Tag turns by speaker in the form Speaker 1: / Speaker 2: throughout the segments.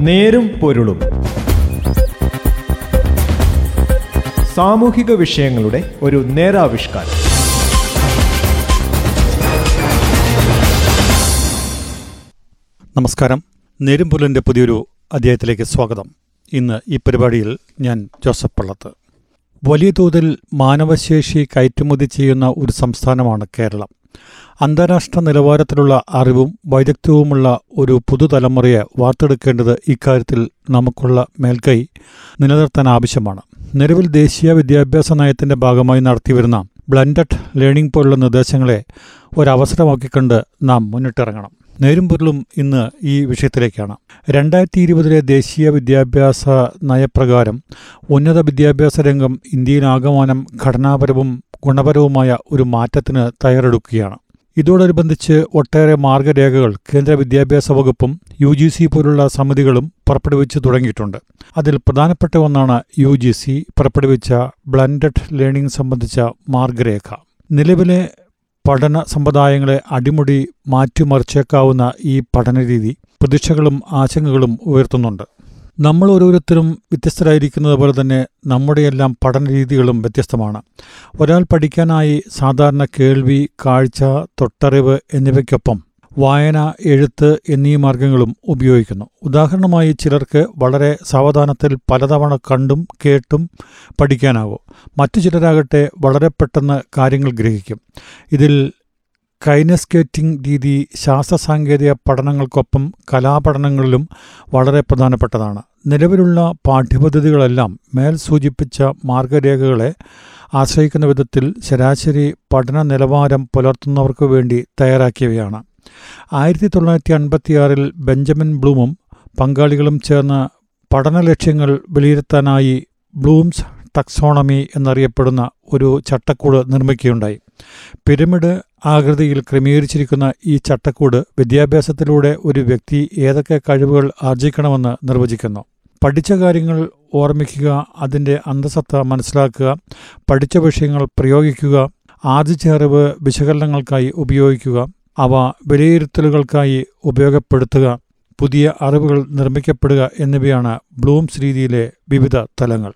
Speaker 1: നേരും പൊരുളും. സാമൂഹിക വിഷയങ്ങളുടെ ഒരു നേരാവിഷ്കാരം.
Speaker 2: നമസ്കാരം. നേരും നേരുംപുലന്റെ പുതിയൊരു അധ്യായത്തിലേക്ക് സ്വാഗതം. ഇന്ന് ഈ പരിപാടിയിൽ ഞാൻ ജോസഫ് പള്ളത്ത്. വലിയ തോതിൽ മാനവശേഷി കയറ്റുമതി ചെയ്യുന്ന ഒരു സംസ്ഥാനമാണ് കേരളം. അന്താരാഷ്ട്ര നിലവാരത്തിലുള്ള അറിവും വൈദഗ്ധ്യവുമുള്ള ഒരു പുതുതലമുറയെ വാർത്തെടുക്കേണ്ടത് ഇക്കാര്യത്തിൽ നമുക്കുള്ള മേൽക്കൈ നിലനിർത്താൻ ആവശ്യമാണ്. നിലവിൽ ദേശീയ വിദ്യാഭ്യാസ നയത്തിന്റെ ഭാഗമായി നടത്തിവരുന്ന ബ്ലൻഡഡ് ലേണിംഗ് പോലുള്ള നിർദ്ദേശങ്ങളെ ഒരവസരമാക്കിക്കൊണ്ട് നാം മുന്നിട്ടിറങ്ങണം. നേരും പൊരുളും ഇന്ന് ഈ വിഷയത്തിലേക്കാണ്. രണ്ടായിരത്തി ഇരുപതിലെ ദേശീയ വിദ്യാഭ്യാസ നയപ്രകാരം ഉന്നത വിദ്യാഭ്യാസ രംഗം ഇന്ത്യയിലാകമാനം ഘടനാപരവും ഗുണപരവുമായ ഒരു മാറ്റത്തിന് തയ്യാറെടുക്കുകയാണ്. ഇതോടനുബന്ധിച്ച് ഒട്ടേറെ മാർഗരേഖകൾ കേന്ദ്ര വിദ്യാഭ്യാസ വകുപ്പും യു ജി സി പോലുള്ള സമിതികളും പുറപ്പെടുവിച്ചു തുടങ്ങിയിട്ടുണ്ട്. അതിൽ പ്രധാനപ്പെട്ട ഒന്നാണ് യു ജി സി പുറപ്പെടുവിച്ച ബ്ലൻഡഡ് ലേണിംഗ് സംബന്ധിച്ച മാർഗരേഖ. നിലവിലെ പഠന സമ്പ്രദായങ്ങളെ അടിമുടി മാറ്റിമറിച്ചേക്കാവുന്ന ഈ പഠനരീതി പ്രതീക്ഷകളും ആശങ്കകളും ഉയർത്തുന്നുണ്ട്. നമ്മൾ ഓരോരുത്തരും വ്യത്യസ്തരായിരിക്കുന്നത് പോലെ തന്നെ നമ്മുടെയെല്ലാം പഠന രീതികളും വ്യത്യസ്തമാണ്. ഒരാൾ പഠിക്കാനായി സാധാരണ കേൾവി കാഴ്ച തൊട്ടറിവ് എന്നിവയ്ക്കൊപ്പം വായന എഴുത്ത് എന്നീ മാർഗങ്ങളും ഉപയോഗിക്കുന്നു. ഉദാഹരണമായി ചിലർക്ക് വളരെ സാവധാനത്തിൽ പലതവണ കണ്ടും കേട്ടും പഠിക്കാനാവും. മറ്റു ചിലരാകട്ടെ വളരെ പെട്ടെന്ന് കാര്യങ്ങൾ ഗ്രഹിക്കും. ഇതിൽ കൈനസ്കേറ്റിംഗ് രീതി ശാസ്ത്ര സാങ്കേതിക പഠനങ്ങൾക്കൊപ്പം കലാപഠനങ്ങളിലും വളരെ പ്രധാനപ്പെട്ടതാണ്. നിലവിലുള്ള പാഠ്യപദ്ധതികളെല്ലാം മേൽ സൂചിപ്പിച്ച മാർഗരേഖകളെ ആശ്രയിക്കുന്ന വിധത്തിൽ ശരാശരി പഠന നിലവാരം പുലർത്തുന്നവർക്ക് വേണ്ടി തയ്യാറാക്കിയവയാണ്. ആയിരത്തി തൊള്ളായിരത്തി അൻപത്തിയാറിൽ ബെഞ്ചമിൻ ബ്ലൂമും പങ്കാളികളും ചേർന്ന് പഠന ലക്ഷ്യങ്ങൾ വിലയിരുത്താനായി ബ്ലൂംസ് ടക്സോണമി എന്നറിയപ്പെടുന്ന ഒരു ചട്ടക്കൂട് നിർമ്മിക്കുകയുണ്ടായി. പിരമിഡ് ആകൃതിയിൽ ക്രമീകരിച്ചിരിക്കുന്ന ഈ ചട്ടക്കൂട് വിദ്യാഭ്യാസത്തിലൂടെ ഒരു വ്യക്തി ഏതൊക്കെ കഴിവുകൾ ആർജിക്കണമെന്ന് നിർവചിക്കുന്നു. പഠിച്ച കാര്യങ്ങൾ ഓർമ്മിക്കുക അതിന്റെ അന്തസത്ത മനസ്സിലാക്കുക പഠിച്ച വിഷയങ്ങൾ പ്രയോഗിക്കുക ആർജിച്ച അറിവ് വിശകലനങ്ങൾക്കായി ഉപയോഗിക്കുക അവ വിലയിരുത്തലുകൾക്കായി ഉപയോഗപ്പെടുത്തുക പുതിയ അറിവുകൾ നിർമ്മിക്കപ്പെടുക എന്നിവയാണ് ബ്ലൂംസ് രീതിയിലെ വിവിധ തലങ്ങൾ.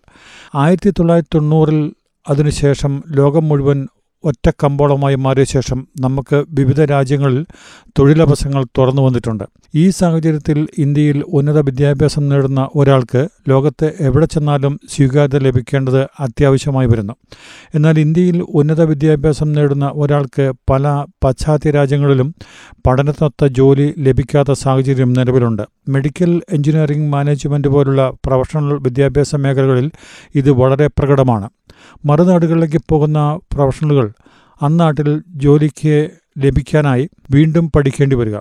Speaker 2: ആയിരത്തി തൊള്ളായിരത്തി തൊണ്ണൂറിൽ അതിനുശേഷം ലോകം മുഴുവൻ ഒറ്റ കമ്പോളമായി മാറിയ ശേഷം നമുക്ക് വിവിധ രാജ്യങ്ങളിൽ തൊഴിലവസരങ്ങൾ തുറന്നു വന്നിട്ടുണ്ട്. ഈ സാഹചര്യത്തിൽ ഇന്ത്യയിൽ ഉന്നത വിദ്യാഭ്യാസം നേടുന്ന ഒരാൾക്ക് ലോകത്ത് എവിടെ ചെന്നാലും സ്വീകാര്യത ലഭിക്കേണ്ടത് അത്യാവശ്യമായി വരുന്നു. എന്നാൽ ഇന്ത്യയിൽ ഉന്നത വിദ്യാഭ്യാസം നേടുന്ന ഒരാൾക്ക് പല പശ്ചാത്യ രാജ്യങ്ങളിലും പഠനത്തൊത്ത ജോലി ലഭിക്കാത്ത സാഹചര്യം നിലവിലുണ്ട്. മെഡിക്കൽ എഞ്ചിനീയറിംഗ് മാനേജ്മെന്റ് പോലുള്ള പ്രൊഫഷണൽ വിദ്യാഭ്യാസ മേഖലകളിൽ ഇത് വളരെ പ്രകടമാണ്. മറുനാടുകളിലേക്ക് പോകുന്ന പ്രൊഫഷണലുകൾ അന്നാട്ടിൽ ജോലിക്ക് ലഭിക്കാനായി വീണ്ടും പഠിക്കേണ്ടി വരിക.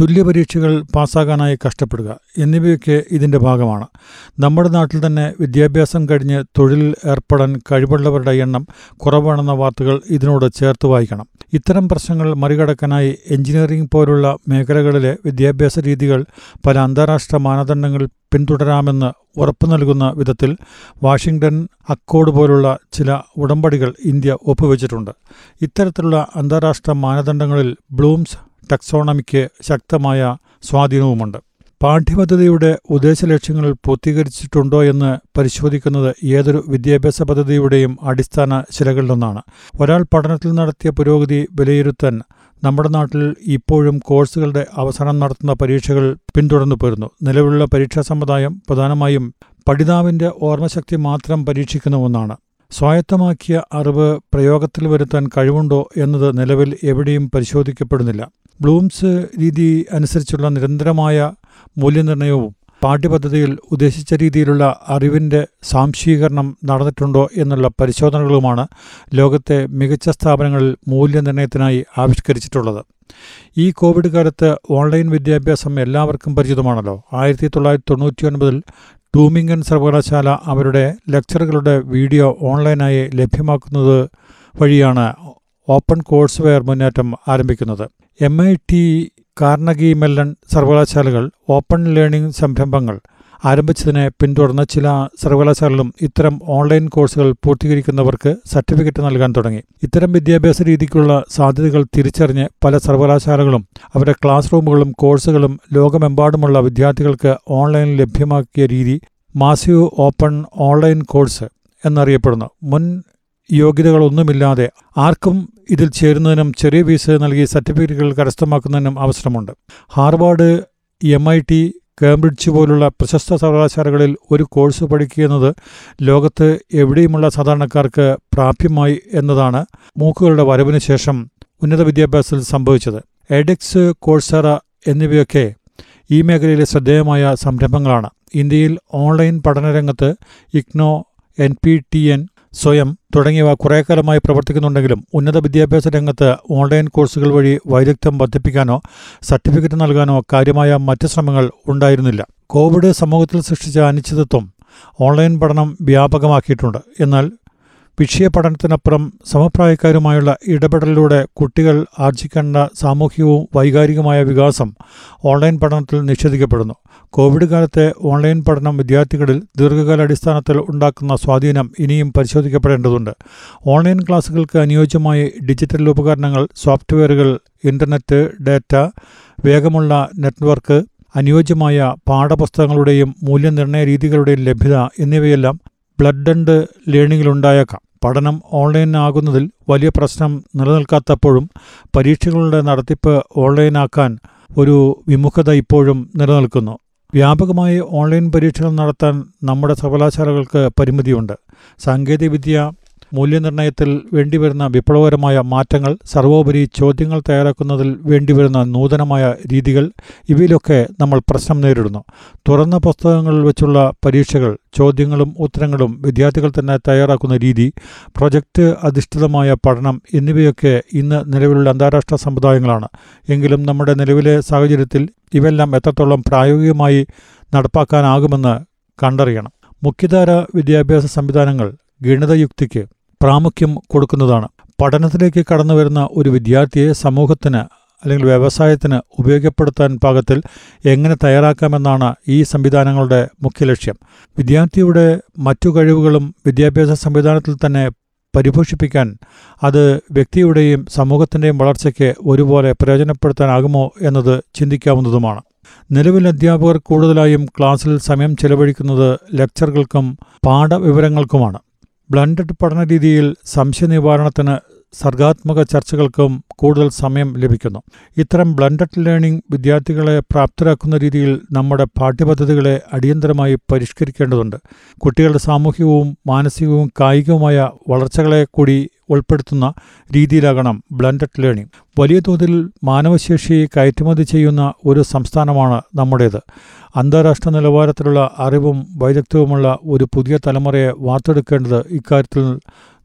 Speaker 2: തുല്യപരീക്ഷകൾ പാസ്സാകാനായി കഷ്ടപ്പെടുക എന്നിവയൊക്കെ ഇതിന്റെ ഭാഗമാണ്. നമ്മുടെ നാട്ടിൽ തന്നെ വിദ്യാഭ്യാസം കഴിഞ്ഞ് തൊഴിലിൽ ഏർപ്പെടാൻ കഴിവുള്ളവരുടെ എണ്ണം കുറവാണെന്ന വാർത്തകൾ ഇതിനോട് ചേർത്ത് വായിക്കണം. ഇത്തരം പ്രശ്നങ്ങൾ മറികടക്കാനായി എഞ്ചിനീയറിംഗ് പോലുള്ള മേഖലകളിലെ വിദ്യാഭ്യാസ രീതികൾ പല അന്താരാഷ്ട്ര മാനദണ്ഡങ്ങൾ പിന്തുടരാമെന്ന് ഉറപ്പു നൽകുന്ന വിധത്തിൽ വാഷിംഗ്ടൺ അക്കോഡ് പോലുള്ള ചില ഉടമ്പടികൾ ഇന്ത്യ ഒപ്പുവെച്ചിട്ടുണ്ട്. ഇത്തരത്തിലുള്ള അന്താരാഷ്ട്ര മാനദണ്ഡങ്ങളിൽ ബ്ലൂംസ് ടെക്സോണമിക്ക് ശക്തമായ സ്വാധീനവുമുണ്ട്. പാഠ്യപദ്ധതിയുടെ ഉദ്ദേശലക്ഷ്യങ്ങൾ പൂർത്തീകരിച്ചിട്ടുണ്ടോ എന്ന് പരിശോധിക്കുന്നത് ഏതൊരു വിദ്യാഭ്യാസ പദ്ധതിയുടെയും അടിസ്ഥാന ശിലകളിലൊന്നാണ്. ഒരാൾ പഠനത്തിൽ നടത്തിയ പുരോഗതി വിലയിരുത്താൻ നമ്മുടെ നാട്ടിൽ ഇപ്പോഴും കോഴ്സുകളുടെ അവസാനം നടത്തുന്ന പരീക്ഷകൾ പിന്തുടർന്നു പോരുന്നു. നിലവിലുള്ള പരീക്ഷാ സമ്പ്രദായം പ്രധാനമായും പഠിതാവിന്റെ ഓർമ്മശക്തി മാത്രം പരീക്ഷിക്കുന്ന ഒന്നാണ്. സ്വായത്തമാക്കിയ അറിവ് പ്രയോഗത്തിൽ വരുത്താൻ കഴിവുണ്ടോ എന്നത് നിലവിൽ എവിടെയും പരിശോധിക്കപ്പെടുന്നില്ല. ബ്ലൂംസ് രീതി അനുസരിച്ചുള്ള നിരന്തരമായ മൂല്യനിർണയവും പാഠ്യപദ്ധതിയിൽ ഉദ്ദേശിച്ച രീതിയിലുള്ള അറിവിന്റെ സാംശീകരണം നടന്നിട്ടുണ്ടോ എന്നുള്ള പരിശോധനകളുമാണ് ലോകത്തെ മികച്ച സ്ഥാപനങ്ങളിൽ മൂല്യനിർണയത്തിനായി ആവിഷ്കരിച്ചിട്ടുള്ളത്. ഈ കോവിഡ് കാലത്ത് ഓൺലൈൻ വിദ്യാഭ്യാസം എല്ലാവർക്കും പരിചിതമാണല്ലോ. ആയിരത്തി തൊള്ളായിരത്തി തൊണ്ണൂറ്റി ഒൻപതിൽ ടൂമിംഗൻ സർവകലാശാല അവരുടെ ലെക്ചറുകളുടെ വീഡിയോ ഓൺലൈനായി ലഭ്യമാക്കുന്നത് വഴിയാണ് ഓപ്പൺ കോഴ്സ് വെയർ മുന്നേറ്റം ആരംഭിക്കുന്നത്. M I T Carnegie Mellon സർവകലാശാലകൾ ഓപ്പൺ ലേണിംഗ് സംരംഭങ്ങൾ ആരംഭിച്ചതിനെ പിന്തുടർന്ന് ചില സർവകലാശാലകളും ഇത്തരം ഓൺലൈൻ കോഴ്സുകൾ പൂർത്തീകരിക്കുന്നവർക്ക് സർട്ടിഫിക്കറ്റ് നൽകാൻ തുടങ്ങി. ഇത്തരം വിദ്യാഭ്യാസ രീതിക്കുള്ള സാധ്യതകൾ തിരിച്ചറിഞ്ഞ് പല സർവകലാശാലകളും അവരുടെ ക്ലാസ് റൂമുകളും കോഴ്സുകളും ലോകമെമ്പാടുമുള്ള വിദ്യാർത്ഥികൾക്ക് ഓൺലൈനിൽ ലഭ്യമാക്കിയ രീതി മാസീവ് ഓപ്പൺ ഓൺലൈൻ കോഴ്സ് എന്നറിയപ്പെടുന്നു. മുൻ യോഗ്യതകളൊന്നുമില്ലാതെ ആർക്കും ഇതിൽ ചേരുന്നതിനും ചെറിയ ഫീസ് നൽകി സർട്ടിഫിക്കറ്റുകൾ കരസ്ഥമാക്കുന്നതിനും അവസരമുണ്ട്. Harvard M I T Cambridge പോലുള്ള പ്രശസ്ത സർവകലാശാലകളിൽ ഒരു കോഴ്സ് പഠിക്കുന്നത് ലോകത്ത് എവിടെയുമുള്ള സാധാരണക്കാർക്ക് പ്രാപ്യമായി എന്നതാണ് മൂക്കുകളുടെ വരവിന് ശേഷം ഉന്നത വിദ്യാഭ്യാസത്തിൽ സംഭവിച്ചത്. എഡെക്സ് കോഴ്സറ എന്നിവയൊക്കെ ഈ മേഖലയിലെ ശ്രദ്ധേയമായ സംരംഭങ്ങളാണ്. ഇന്ത്യയിൽ online പഠനരംഗത്ത് IGNOU N P T N Swayam തുടങ്ങിയവ കുറേക്കാലമായി പ്രവർത്തിക്കുന്നുണ്ടെങ്കിലും ഉന്നത വിദ്യാഭ്യാസ രംഗത്ത് ഓൺലൈൻ കോഴ്സുകൾ വഴി വൈദഗ്ധ്യം വർദ്ധിപ്പിക്കാനോ സർട്ടിഫിക്കറ്റ് നൽകാനോ കാര്യമായ മറ്റ് ശ്രമങ്ങൾ ഉണ്ടായിരുന്നില്ല. കോവിഡ് സമൂഹത്തിൽ സൃഷ്ടിച്ച അനിശ്ചിതത്വം ഓൺലൈൻ പഠനം വ്യാപകമാക്കിയിട്ടുണ്ട്. എന്നാൽ വിഷയപഠനത്തിനപ്പുറം സമപ്രായക്കാരുമായുള്ള ഇടപെടലിലൂടെ കുട്ടികൾ ആർജിക്കേണ്ട സാമൂഹികവും വൈകാരികവുമായ വികാസം ഓൺലൈൻ പഠനത്തിൽ നിഷേധിക്കപ്പെടുന്നു. കോവിഡ് കാലത്തെ ഓൺലൈൻ പഠനം വിദ്യാർത്ഥികളിൽ ദീർഘകാലാടിസ്ഥാനത്തിൽ ഉണ്ടാക്കുന്ന സ്വാധീനം ഇനിയും പരിശോധിക്കപ്പെടേണ്ടതുണ്ട്. ഓൺലൈൻ ക്ലാസുകൾക്ക് അനുയോജ്യമായ ഡിജിറ്റൽ ഉപകരണങ്ങൾ സോഫ്റ്റ്വെയറുകൾ ഇന്റർനെറ്റ് ഡാറ്റ വേഗമുള്ള നെറ്റ്വർക്ക് അനുയോജ്യമായ പാഠപുസ്തകങ്ങളുടെയും മൂല്യനിർണയ രീതികളുടെയും ലഭ്യത എന്നിവയെല്ലാം ബ്ലഡ് ആൻഡ് ലേണിംഗിലുണ്ടായേക്കാം. പഠനം ഓൺലൈനാകുന്നതിൽ വലിയ പ്രശ്നം നിലനിൽക്കാത്തപ്പോഴും പരീക്ഷകളുടെ നടത്തിപ്പ് ഓൺലൈനാക്കാൻ ഒരു വിമുഖത ഇപ്പോഴും നിലനിൽക്കുന്നു. വ്യാപകമായി ഓൺലൈൻ പരീക്ഷകൾ നടത്താൻ നമ്മുടെ സർവകലാശാലകൾക്ക് പരിമിതിയുണ്ട്. സാങ്കേതികവിദ്യ മൂല്യനിർണയത്തിൽ വേണ്ടിവരുന്ന വിപ്ലവകരമായ മാറ്റങ്ങൾ സർവോപരി ചോദ്യങ്ങൾ തയ്യാറാക്കുന്നതിൽ വേണ്ടിവരുന്ന നൂതനമായ രീതികൾ ഇവയിലൊക്കെ നമ്മൾ പ്രശ്നം നേരിടുന്നു. തുറന്ന പുസ്തകങ്ങളിൽ വെച്ചുള്ള പരീക്ഷകൾ ചോദ്യങ്ങളും ഉത്തരങ്ങളും വിദ്യാർത്ഥികൾ തന്നെ തയ്യാറാക്കുന്ന രീതി പ്രൊജക്റ്റ് അധിഷ്ഠിതമായ പഠനം എന്നിവയൊക്കെ ഇന്ന് നിലവിലുള്ള അന്താരാഷ്ട്ര സമുദായങ്ങളാണ് എങ്കിലും നമ്മുടെ നിലവിലെ സാഹചര്യത്തിൽ ഇവയെല്ലാം എത്രത്തോളം പ്രായോഗികമായി നടപ്പാക്കാനാകുമെന്ന് കണ്ടറിയണം. മുഖ്യധാര വിദ്യാഭ്യാസ സംവിധാനങ്ങൾ ഗണിതയുക്തിക്ക് പ്രാമുഖ്യം കൊടുക്കുന്നതാണ്. പഠനത്തിലേക്ക് കടന്നു വരുന്ന ഒരു വിദ്യാർത്ഥിയെ സമൂഹത്തിന് അല്ലെങ്കിൽ വ്യവസായത്തിന് ഉപയോഗപ്പെടുത്താൻ പാകത്തിൽ എങ്ങനെ തയ്യാറാക്കാമെന്നാണ് ഈ സംവിധാനങ്ങളുടെ മുഖ്യ ലക്ഷ്യം. വിദ്യാർത്ഥിയുടെ മറ്റു കഴിവുകളും വിദ്യാഭ്യാസ സംവിധാനത്തിൽ തന്നെ പരിപോഷിപ്പിക്കാൻ അത് വ്യക്തിയുടെയും സമൂഹത്തിന്റെയും വളർച്ചയ്ക്ക് ഒരുപോലെ പ്രയോജനപ്പെടുത്താനാകുമോ എന്നത് ചിന്തിക്കാവുന്നതുമാണ്. നിലവിൽ അധ്യാപകർ കൂടുതലായും ക്ലാസ്സിൽ സമയം ചെലവഴിക്കുന്നത് ലെക്ചറുകൾക്കും പാഠവിവരങ്ങൾക്കുമാണ്. ബ്ലൻഡഡ് പഠന രീതിയിൽ സംശയനിവാരണത്തിന് സർഗാത്മക ചർച്ചകൾക്കും കൂടുതൽ സമയം ലഭിക്കുന്നു. ഇത്തരം ബ്ലണ്ടഡ് ലേണിംഗ് വിദ്യാർത്ഥികളെ പ്രാപ്തരാക്കുന്ന രീതിയിൽ നമ്മുടെ പാഠ്യപദ്ധതികളെ അടിയന്തരമായി പരിഷ്കരിക്കേണ്ടതുണ്ട്. കുട്ടികളുടെ സാമൂഹികവും മാനസികവും കായികവുമായ വളർച്ചകളെ കൂടി ഉൾപ്പെടുത്തുന്ന രീതിയിലാകണം ബ്ലൻഡഡ് ലേണിംഗ് വലിയ തോതിൽ മാനവശേഷി കയറ്റുമതി ചെയ്യുന്ന ഒരു സംസ്ഥാനമാണ് നമ്മുടേത്. അന്താരാഷ്ട്ര നിലവാരത്തിലുള്ള അറിവും വൈദഗ്ധ്യവുമുള്ള ഒരു പുതിയ തലമുറയെ വാർത്തെടുക്കേണ്ടത് ഇക്കാര്യത്തിൽ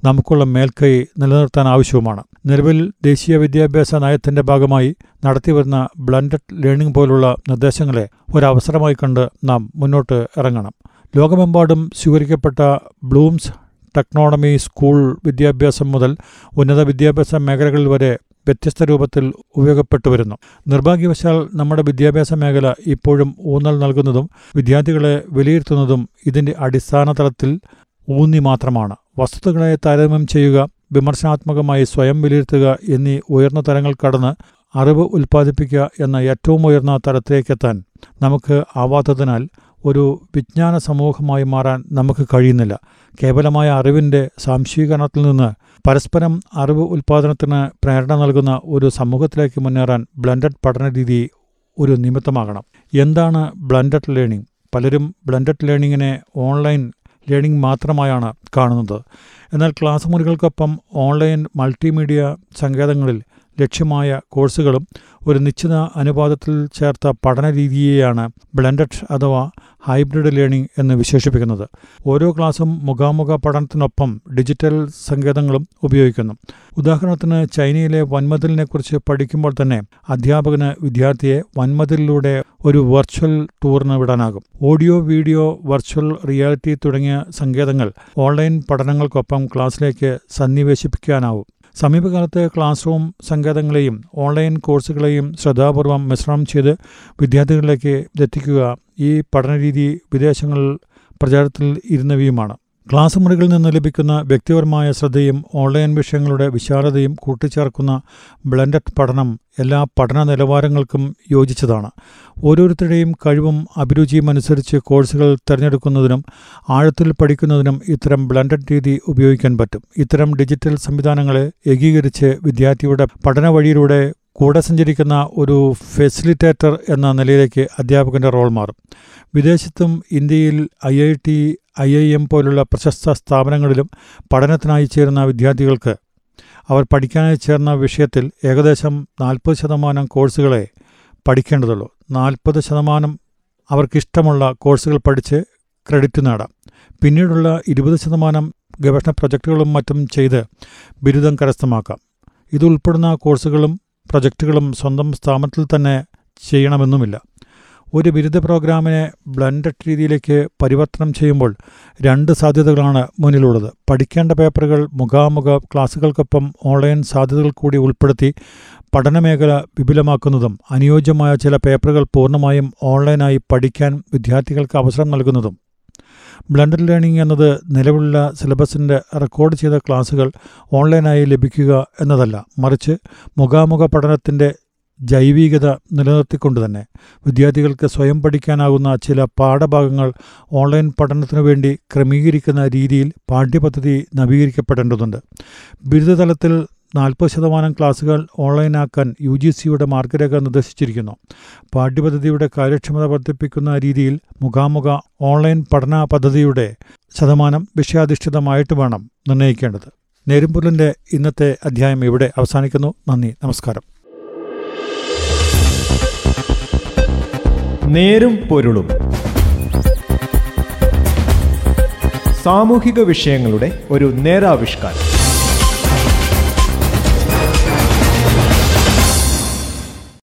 Speaker 2: നമുക്കുള്ള മേൽക്കൈ നിലനിർത്താൻ ആവശ്യവുമാണ്. നിലവിൽ ദേശീയ വിദ്യാഭ്യാസ നയത്തിന്റെ ഭാഗമായി നടത്തിവരുന്ന ബ്ലൻഡഡ് ലേണിംഗ് പോലുള്ള നിർദ്ദേശങ്ങളെ ഒരവസരമായി കണ്ട് നാം മുന്നോട്ട് ഇറങ്ങണം. ലോകമെമ്പാടും സ്വീകരിക്കപ്പെട്ട ബ്ലൂംസ് ടെക്നോണമി സ്കൂൾ വിദ്യാഭ്യാസം മുതൽ ഉന്നത വിദ്യാഭ്യാസ മേഖലകളിൽ വരെ വ്യത്യസ്ത രൂപത്തിൽ ഉപയോഗപ്പെട്ടു വരുന്നു. നിർഭാഗ്യവശാൽ നമ്മുടെ വിദ്യാഭ്യാസ മേഖല ഇപ്പോഴും ഊന്നൽ നൽകുന്നതും വിദ്യാർത്ഥികളെ വിലയിരുത്തുന്നതും ഇതിന്റെ അടിസ്ഥാന തലത്തിൽ ഊന്നി മാത്രമാണ്. വസ്തുതകളെ താരതമ്യം ചെയ്യുക വിമർശനാത്മകമായി സ്വയം വിലയിരുത്തുക എന്നീ ഉയർന്ന തലങ്ങൾ കടന്ന് അറിവ് ഉൽപ്പാദിപ്പിക്കുക എന്ന ഏറ്റവും ഉയർന്ന തലത്തിലേക്കെത്താൻ നമുക്ക് ആവാത്തതിനാൽ ഒരു വിജ്ഞാന സമൂഹമായി മാറാൻ നമുക്ക് കഴിയുന്നില്ല. കേവലമായ അറിവിന്റെ സാംശീകരണത്തിൽ നിന്ന് പരസ്പരം അറിവ് ഉൽപ്പാദനത്തിന് പ്രേരണ നൽകുന്ന ഒരു സമൂഹത്തിലേക്ക് മുന്നേറാൻ ബ്ലൻഡഡ് പഠന രീതി ഒരു നിമിത്തമാകണം. എന്താണ് ബ്ലൻഡഡ് ലേണിംഗ്? പലരും ബ്ലൻഡഡ് ലേണിങ്ങിനെ ഓൺലൈൻ ലേണിംഗ് മാത്രമായാണ് കാണുന്നത്. എന്നാൽ ക്ലാസ് മുറികൾക്കൊപ്പം ഓൺലൈൻ മൾട്ടിമീഡിയ സങ്കേതങ്ങളിൽ ലക്ഷ്യമായ കോഴ്സുകളും ഒരു നിശ്ചിത അനുപാതത്തിൽ ചേർത്ത പഠന രീതിയെയാണ് ബ്ലെൻഡഡ് അഥവാ ഹൈബ്രിഡ് ലേണിംഗ് എന്ന് വിശേഷിപ്പിക്കുന്നത്. ഓരോ ക്ലാസ്സും മുഖാമുഖ പഠനത്തിനൊപ്പം ഡിജിറ്റൽ സങ്കേതങ്ങളും ഉപയോഗിക്കുന്നു. ഉദാഹരണത്തിന് ചൈനയിലെ വൻമതിലിനെക്കുറിച്ച് പഠിക്കുമ്പോൾ തന്നെ അധ്യാപകന് വിദ്യാർത്ഥിയെ വൻമതിലിലൂടെ ഒരു വെർച്വൽ ടൂറിന് വിടാനാകും. ഓഡിയോ വീഡിയോ വെർച്വൽ റിയാലിറ്റി തുടങ്ങിയ സങ്കേതങ്ങൾ ഓൺലൈൻ പഠനങ്ങൾക്കൊപ്പം ക്ലാസ്സിലേക്ക് സന്നിവേശിപ്പിക്കാനാവും. സമീപകാലത്ത് ക്ലാസ് റൂം സങ്കേതങ്ങളെയും ഓൺലൈൻ കോഴ്സുകളെയും ശ്രദ്ധാപൂർവം മിശ്രണം ചെയ്ത് വിദ്യാർത്ഥികളിലേക്ക് എത്തിക്കുക ഈ പഠനരീതി വിദേശങ്ങളിൽ പ്രചാരത്തിൽ ഇരുന്നവയുമാണ്. ക്ലാസ് മുറികളിൽ നിന്ന് ലഭിക്കുന്ന വ്യക്തിപരമായ ശ്രദ്ധയും ഓൺലൈൻ വിഷയങ്ങളുടെ വിശാലതയും കൂട്ടിച്ചേർക്കുന്ന ബ്ലെൻഡഡ് പഠനം എല്ലാ പഠന നിലവാരങ്ങൾക്കും യോജിച്ചതാണ്. ഓരോരുത്തരുടെയും കഴിവും അഭിരുചിയും അനുസരിച്ച് കോഴ്സുകൾ തിരഞ്ഞെടുക്കുന്നതിനും ആഴത്തിൽ പഠിക്കുന്നതിനും ഇത്തരം ബ്ലെൻഡഡ് രീതി ഉപയോഗിക്കാൻ പറ്റും. ഇത്തരം ഡിജിറ്റൽ സംവിധാനങ്ങളെ ഏകീകരിച്ച് വിദ്യാർത്ഥിയുടെ പഠന വഴിയിലൂടെ കൂടെ സഞ്ചരിക്കുന്ന ഒരു ഫെസിലിറ്റേറ്റർ എന്ന നിലയിലേക്ക് അധ്യാപകന്റെ റോൾ മാറും. വിദേശത്തും ഇന്ത്യയിൽ I I T I I M പോലുള്ള പ്രശസ്ത സ്ഥാപനങ്ങളിലും പഠനത്തിനായി ചേരുന്ന വിദ്യാർത്ഥികൾക്ക് അവർ പഠിക്കാനായി ചേർന്ന വിഷയത്തിൽ ഏകദേശം നാൽപ്പത് ശതമാനം കോഴ്സുകളെ പഠിക്കേണ്ടതുള്ളൂ. നാൽപ്പത് ശതമാനം അവർക്കിഷ്ടമുള്ള കോഴ്സുകൾ പഠിച്ച് ക്രെഡിറ്റ് നേടാം. പിന്നീടുള്ള ഇരുപത് ശതമാനം ഗവേഷണ പ്രൊജക്റ്റുകളും മറ്റും ചെയ്ത് ബിരുദം കരസ്ഥമാക്കാം. ഇതുൾപ്പെടുന്ന കോഴ്സുകളും പ്രൊജക്റ്റുകളും സ്വന്തം സ്ഥാപനത്തിൽ തന്നെ ചെയ്യണമെന്നുമില്ല. ഒരു ബിരുദ പ്രോഗ്രാമിനെ ബ്ലൻഡഡ് രീതിയിലേക്ക് പരിവർത്തനം ചെയ്യുമ്പോൾ രണ്ട് സാധ്യതകളാണ് മുന്നിലുള്ളത്. പഠിക്കേണ്ട പേപ്പറുകൾ മുഖാമുഖ ക്ലാസുകൾക്കൊപ്പം ഓൺലൈൻ സാധ്യതകൾ കൂടി ഉൾപ്പെടുത്തി പഠനമേഖല വിപുലമാക്കുന്നതും അനുയോജ്യമായ ചില പേപ്പറുകൾ പൂർണമായും ഓൺലൈനായി പഠിക്കാൻ വിദ്യാർത്ഥികൾക്ക് അവസരം നൽകുന്നതും. ബ്ലൻഡഡ് ലേണിംഗ് എന്നത് നിലവിലുള്ള സിലബസിന്റെ റെക്കോർഡ് ചെയ്ത ക്ലാസുകൾ ഓൺലൈനായി ലഭിക്കുക എന്നതല്ല മറിച്ച് മുഖാമുഖ പഠനത്തിന്റെ ജൈവികത നിലനിർത്തിക്കൊണ്ട് തന്നെ. വിദ്യാർത്ഥികൾക്ക് സ്വയം പഠിക്കാനാകുന്ന ചില പാഠഭാഗങ്ങൾ ഓൺലൈൻ പഠനത്തിനു വേണ്ടി ക്രമീകരിക്കുന്ന രീതിയിൽ പാഠ്യപദ്ധതി നവീകരിക്കപ്പെടേണ്ടതുണ്ട്. ബിരുദതലത്തിൽ നാൽപ്പത് ശതമാനം ക്ലാസുകൾ ഓൺലൈനാക്കാൻ യു ജി സിയുടെ മാർഗരേഖ നിർദ്ദേശിച്ചിരിക്കുന്നു. പാഠ്യപദ്ധതിയുടെ കാര്യക്ഷമത വർദ്ധിപ്പിക്കുന്ന രീതിയിൽ മുഖാമുഖ ഓൺലൈൻ പഠന പദ്ധതിയുടെ ശതമാനം വിഷയാധിഷ്ഠിതമായിട്ട് വേണം നിർണയിക്കേണ്ടത്. നേരുംപുരലിന്റെ ഇന്നത്തെ അധ്യായം ഇവിടെ അവസാനിക്കുന്നു. നന്ദി നമസ്കാരം.
Speaker 1: നേരും പൊരുളും. സാമൂഹിക വിഷയങ്ങളുടെ ഒരു നേരാവിഷ്കാരം.